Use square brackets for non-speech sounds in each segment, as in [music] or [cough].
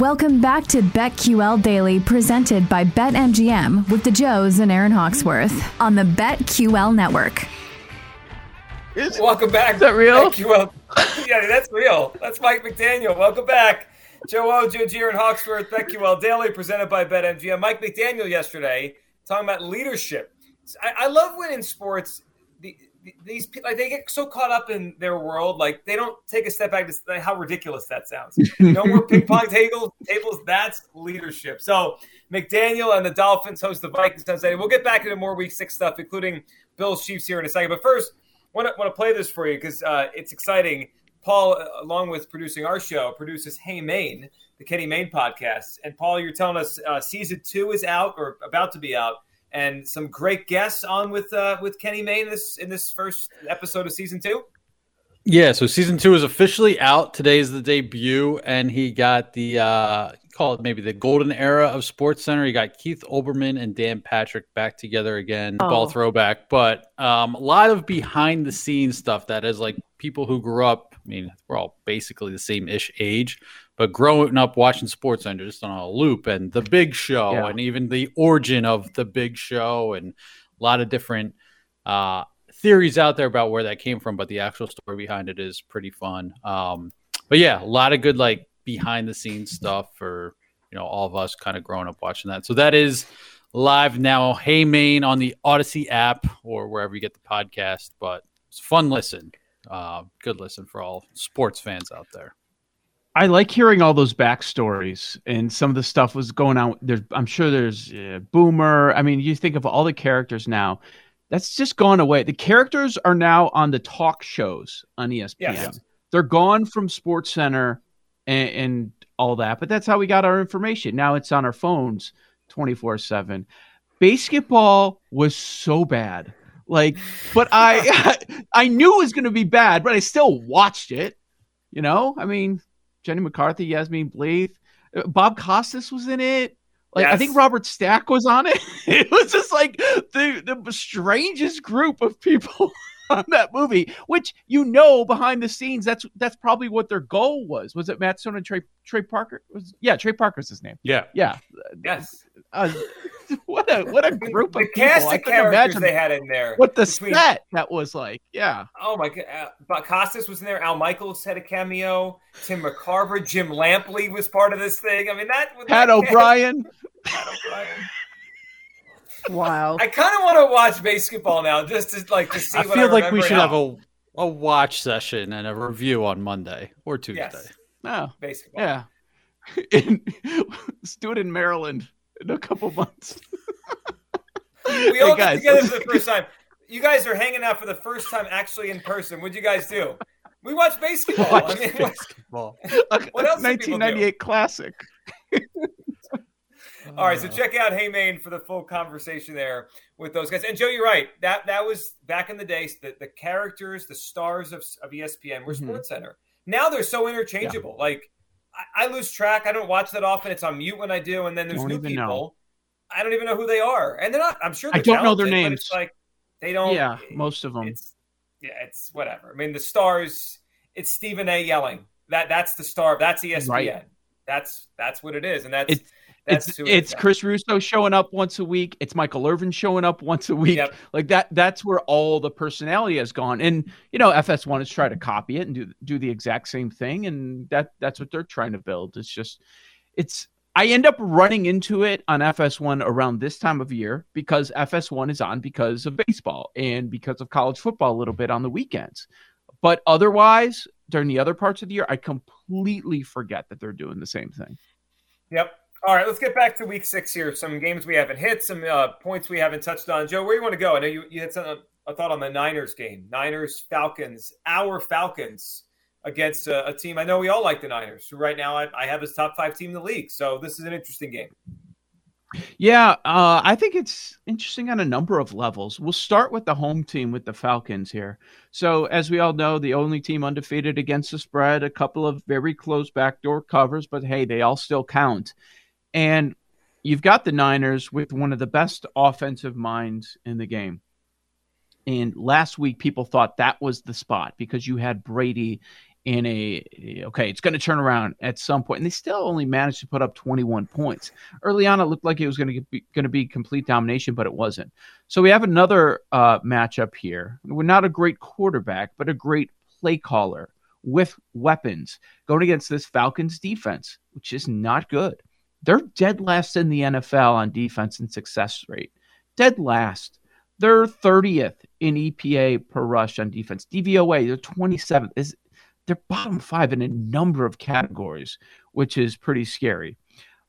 Welcome back to BetQL Daily, presented by BetMGM with the Joes and Aaron Hawksworth on the BetQL network. Welcome back. Is that real? BetQL. yeah, that's real. That's Mike McDaniel. Welcome back. Joe O, Joe Gier, and Hawksworth, BetQL Daily, presented by BetMGM. Mike McDaniel yesterday talking about leadership. I, I love when in sports, the, these people like they get so caught up in their world, like they don't take a step back to say how ridiculous that sounds. no more ping pong [laughs] tables. Tables. That's leadership. So McDaniel and the Dolphins host the Vikings on Saturday. We'll get back into more Week Six stuff, including Bills Chiefs here in a second. But first, want to want to play this for you because uh, it's exciting. Paul, uh, along with producing our show, produces Hey Mayne, the Kenny Mayne podcast. And Paul, you're telling us uh, season two is out or about to be out and some great guests on with uh, with Kenny Mayne in this in this first episode of season two. Yeah, so season two is officially out. Today is the debut, and he got the uh, call it maybe the golden era of Sports Center. He got Keith Olbermann and Dan Patrick back together again, oh. ball throwback. But um, a lot of behind the scenes stuff that is like people who grew up. I mean, we're all basically the same ish age, but growing up watching Sports Center just on a loop and the Big Show yeah. and even the origin of the Big Show and a lot of different uh, theories out there about where that came from, but the actual story behind it is pretty fun. Um, but yeah, a lot of good like behind the scenes stuff for you know all of us kind of growing up watching that. So that is live now. Hey Mayne on the odyssey app or wherever you get the podcast. But it's fun listen. Uh, good listen for all sports fans out there. I like hearing all those backstories and some of the stuff was going on. There's, I'm sure there's uh, Boomer. I mean, you think of all the characters now. That's just gone away. The characters are now on the talk shows on ESPN. Yes. They're gone from Sports Center and, and all that. But that's how we got our information. Now it's on our phones 24 7. BASEketball was so bad. Like, but I [laughs] I knew it was going to be bad, but I still watched it. You know, I mean, Jenny McCarthy, Yasmine Bleeth, uh, Bob Costas was in it. Like yes. I think Robert Stack was on it. [laughs] It was just like the the strangest group of people [laughs] on that movie, which you know behind the scenes that's that's probably what their goal was. Was it Matt Stone and Trey Trey Parker? Was yeah, Trey Parker's his name. Yeah, yeah, yes. Uh, what a what a group the of cast people. of characters they had in there. What the between... set that was like, yeah. Oh my god, uh, but Costas was in there. Al Michaels had a cameo. Tim McCarver, Jim Lampley was part of this thing. I mean that. Pat that O'Brien. Pat O'Brien. Wow. I kind of want to watch BASEketball now, just to like to see. I feel I like we should now. have a a watch session and a review on Monday or Tuesday. Yes. Oh, baseball. Yeah. [laughs] In, let's do it in Maryland in a couple months. we all hey, get together for the first time. You guys are hanging out for the first time actually in person. What'd you guys do? We watch BASEketball. Watch I mean, [laughs] BASEketball. what else? 1998 classic. [laughs] All right, so check out Hey Mayne for the full conversation there with those guys. And Joe, you're right. That that was back in the days. The, the characters, the stars of, of ESPN were mm-hmm. Sports Center. Now they're so interchangeable. Yeah. Like I, I, lose track. I don't watch that often. It's on mute when I do, and then there's don't new people. Know. I don't even know who they are, and they're not. I'm sure I don't know their names. It's like they don't. Yeah, most of them. It's yeah, it's whatever. I mean, the stars. It's Stephen A. yelling. That that's the star. That's ESPN. Right. That's that's what it is, and that's. It's, it's it's Chris Russo showing up once a week. It's Michael Irvin showing up once a week. Yep. Like that. That's where all the personality has gone. And you know, FS1 is trying to copy it and do do the exact same thing. And that that's what they're trying to build. It's just, it's. I end up running into it on FS1 around this time of year because FS1 is on because of baseball and because of college football a little bit on the weekends. But otherwise, during the other parts of the year, I completely forget that they're doing the same thing. Yep. All right, let's get back to week six here. Some games we haven't hit, some uh, points we haven't touched on. Joe, where do you want to go? I know you, you had some, a thought on the Niners game. Niners, Falcons, our Falcons against a, a, team. I know we all like the Niners, who right now I, I have as top five team in the league. So this is an interesting game. Yeah, uh, I think it's interesting on a number of levels. We'll start with the home team with the Falcons here. So, as we all know, the only team undefeated against the spread, a couple of very close backdoor covers, but hey, they all still count. And you've got the Niners with one of the best offensive minds in the game. And last week, people thought that was the spot because you had Brady in a okay, it's going to turn around at some point, and they still only managed to put up 21 points. Early on, it looked like it was going to be going to be complete domination, but it wasn't. So we have another uh, matchup here. We're not a great quarterback, but a great play caller with weapons going against this Falcons defense, which is not good. They're dead last in the NFL on defense and success rate. Dead last. They're 30th in EPA per rush on defense. DVOA, they're 27th. Is they're bottom five in a number of categories, which is pretty scary.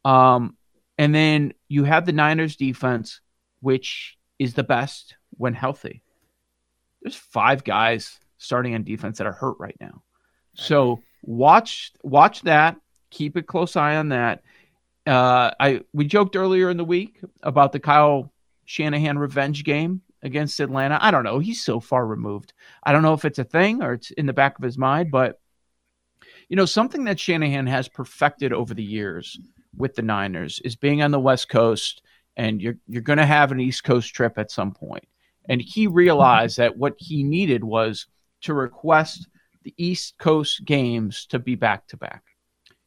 Um, and then you have the Niners defense, which is the best when healthy. There's five guys starting on defense that are hurt right now. So watch watch that. Keep a close eye on that. Uh, I we joked earlier in the week about the Kyle Shanahan revenge game against Atlanta. I don't know. He's so far removed. I don't know if it's a thing or it's in the back of his mind, but you know, something that Shanahan has perfected over the years with the Niners is being on the West Coast and you're you're going to have an East Coast trip at some point. And he realized that what he needed was to request the East Coast games to be back to back.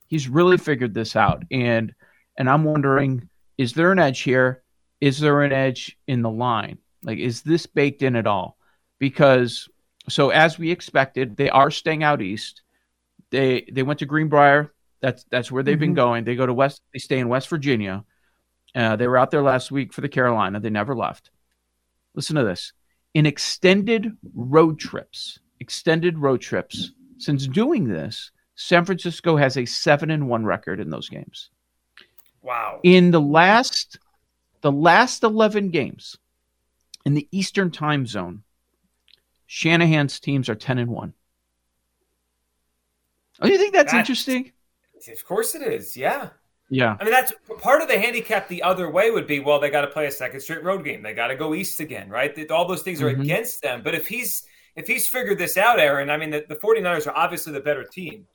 He's really figured this out and and I'm wondering is there an edge here? Is there an edge in the line? Like, is this baked in at all? Because so as we expected, they are staying out east. They they went to Greenbrier. That's that's where they've mm-hmm. been going. They go to West. They stay in West Virginia. Uh, they were out there last week for the Carolina. They never left. Listen to this: in extended road trips, extended road trips. Since doing this, San Francisco has a seven and one record in those games. Wow! In the last, the last eleven games, in the Eastern time zone, Shanahan's teams are 10 and 1. Oh, you think that's, that's interesting? Of course it is. Yeah. Yeah. I mean, that's part of the handicap the other way would be well, they got to play a second straight road game. They got to go east again, right? All those things are mm-hmm. against them. But if he's if he's figured this out, Aaron, I mean, the, the 49ers are obviously the better team.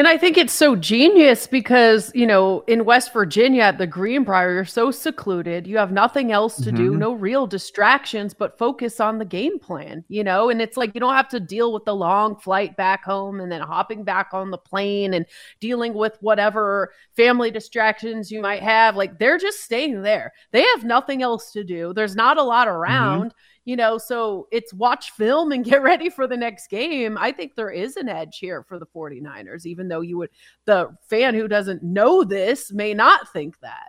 And I think it's so genius because, you know, in West Virginia at the Greenbrier, you're so secluded. You have nothing else to mm-hmm. do, no real distractions, but focus on the game plan, you know? And it's like you don't have to deal with the long flight back home and then hopping back on the plane and dealing with whatever family distractions you might have. Like they're just staying there. They have nothing else to do. There's not a lot mm-hmm. around. Mm-hmm you know, so it's watch film and get ready for the next game. I think there is an edge here for the 49ers, even though you would, the fan who doesn't know this may not think that.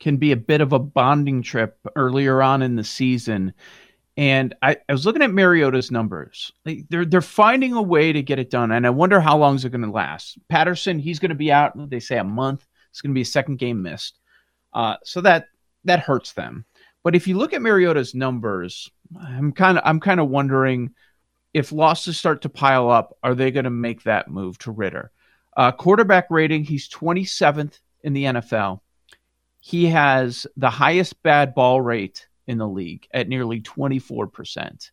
Can be a bit of a bonding trip earlier on in the season. And I, I was looking at Mariota's numbers. They're they're finding a way to get it done, and I wonder how long is it going to last. Patterson, he's going to be out. They say a month. It's going to be a second game missed. Uh, so that that hurts them. But if you look at Mariota's numbers, I'm kind of I'm kind of wondering if losses start to pile up, are they going to make that move to Ridder? Uh, quarterback rating, he's 27th in the NFL. He has the highest bad ball rate in the league at nearly 24%.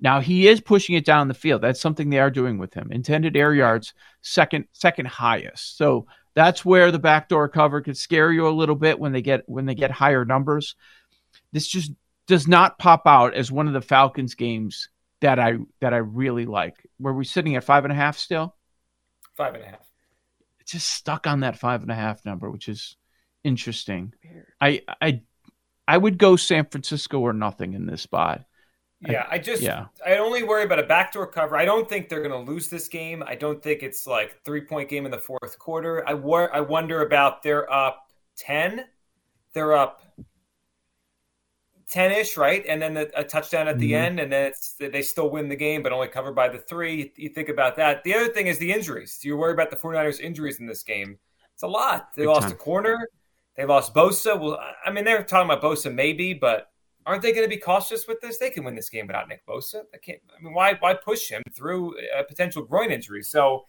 Now he is pushing it down the field. That's something they are doing with him. Intended air yards, second second highest. So that's where the backdoor cover could scare you a little bit when they get when they get higher numbers this just does not pop out as one of the Falcons games that I that I really like. Were we sitting at five and a half still? Five and a half. It's just stuck on that five and a half number, which is interesting. I I I would go San Francisco or nothing in this spot. Yeah, I, I just yeah. I only worry about a backdoor cover. I don't think they're going to lose this game. I don't think it's like three point game in the fourth quarter. I wor- I wonder about they're up ten. They're up 10-ish, right? And then a, a touchdown at the mm-hmm. end, and then it's they still win the game, but only covered by the three. You think about that. The other thing is the injuries. Do you worry about the 49ers injuries in this game? It's a lot. They Big lost time. a corner. They lost Bosa. Well, I mean, they're talking about Bosa maybe, but aren't they going to be cautious with this? They can win this game without Nick Bosa. They can't. I mean, why why push him through a potential groin injury? So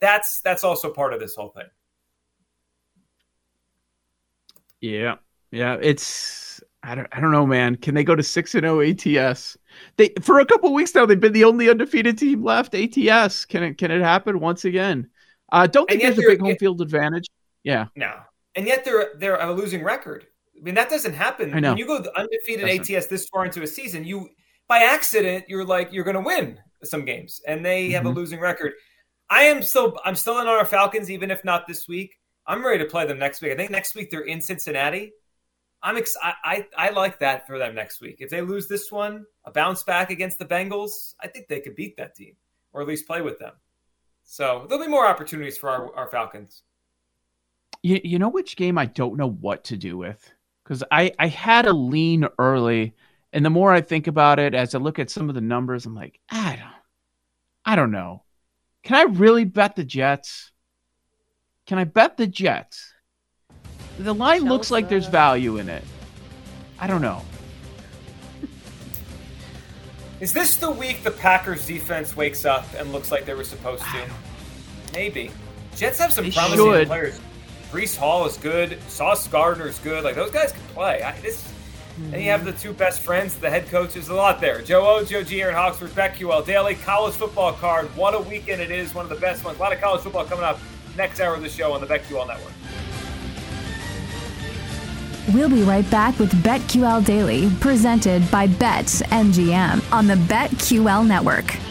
that's that's also part of this whole thing. Yeah, yeah. It's I don't I don't know, man. Can they go to six and zero ATS? They for a couple weeks now they've been the only undefeated team left. ATS. Can it can it happen once again? I uh, don't think there's a big home field advantage. Yeah. No. And yet they're they're a losing record. I mean that doesn't happen. I know. When you go undefeated ATS this far into a season, you by accident you're like you're going to win some games, and they mm-hmm. have a mm-hmm. losing record. I am still I'm still in on our Falcons, even if not this week. I'm ready to play them next week. I think next week they're in Cincinnati. I'm ex- I, I, I like that for them next week. If they lose this one, a bounce back against the Bengals, I think they could beat that team or at least play with them. So there'll be more opportunities for our, our Falcons. You, you know which game I don't know what to do with? Because I, I had a lean early, and the more I think about it, as I look at some of the numbers, I'm like, I don't, I don't know. Can I really bet the Jets? Can I bet the Jets? The line Chelsea. looks like there's value in it. I don't know. [laughs] Is this the week the Packers defense wakes up and looks like they were supposed to? Maybe. Jets have some they promising should. players. Breece Hall is good. Sauce Gardner is good. Like those guys can play. I, this, mm-hmm. And you have the two best friends, the head coaches. A lot there. Joe O, Joe G, Aaron Hawksworth, BetQL Daily college football card. What a weekend it is. One of the best ones. A lot of college football coming up next hour of the show on the BetQL Network. We'll be right back with BetQL Daily, presented by BetMGM on the BetQL Network.